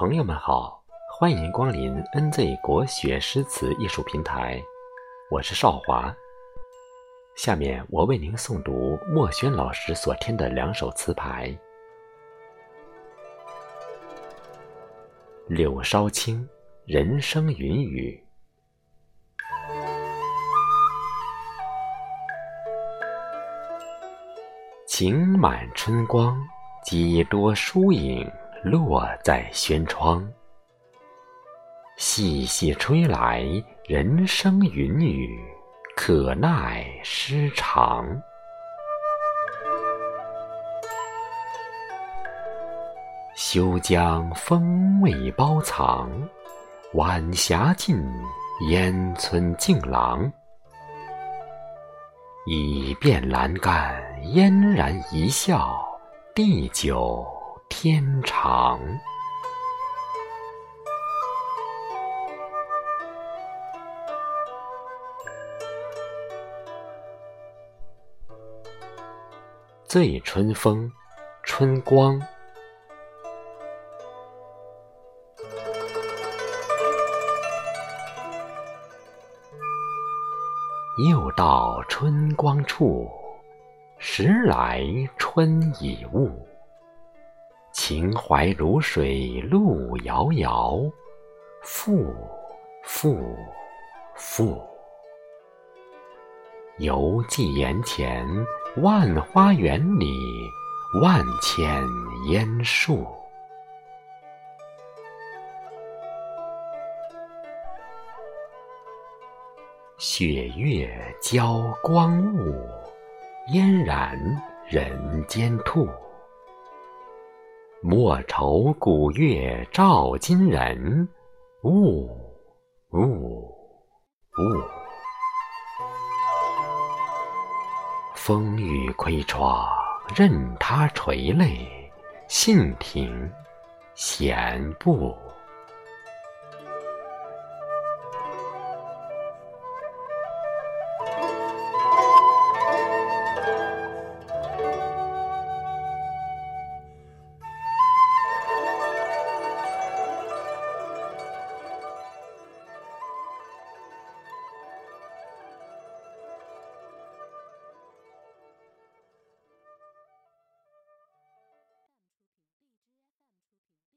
朋友们好，欢迎光临 NZ 国学诗词艺术平台，我是少华。下面我为您诵读墨轩老师所填的两首词牌：柳梢青，人生云雨。晴满春光，几多疏影落在轩窗。细细吹来，人生云雨，可奈失常。休将风味包藏，晚霞尽，烟村径廊。倚遍栏杆，嫣然一笑，地久天长。醉春风，春光。又到春光处，时来春已暮。情怀如水路遥遥，复复复。犹记眼前万花园里，万千烟树。雪月交光雾，嫣然人间兔。莫愁古月照今人，呜呜呜。风雨窥窗，任他垂泪，信亭闲步。